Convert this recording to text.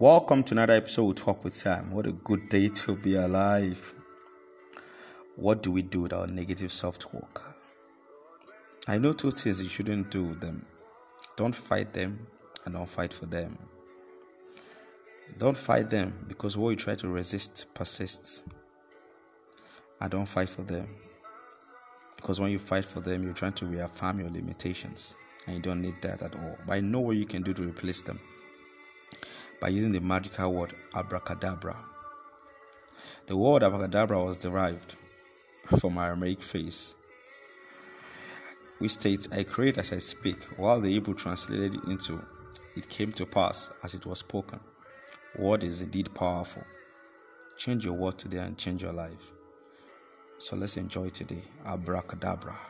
Welcome to another episode of Talk with Sam. What a good day to be alive. What do we do with our negative self talk? I know two things you shouldn't do them. Don't fight them and don't fight for them. Don't fight them because what you try to resist persists. And don't fight for them. Because when you fight for them, you're trying to reaffirm your limitations. And you don't need that at all. But I know what you can do to replace them by using the magical word abracadabra. The word abracadabra was derived from Aramaic phrase, which states, I create as I speak, while the Hebrew translated it into, it came to pass as it was spoken. Word is indeed powerful. Change your word today and change your life. So let's enjoy today. Abracadabra.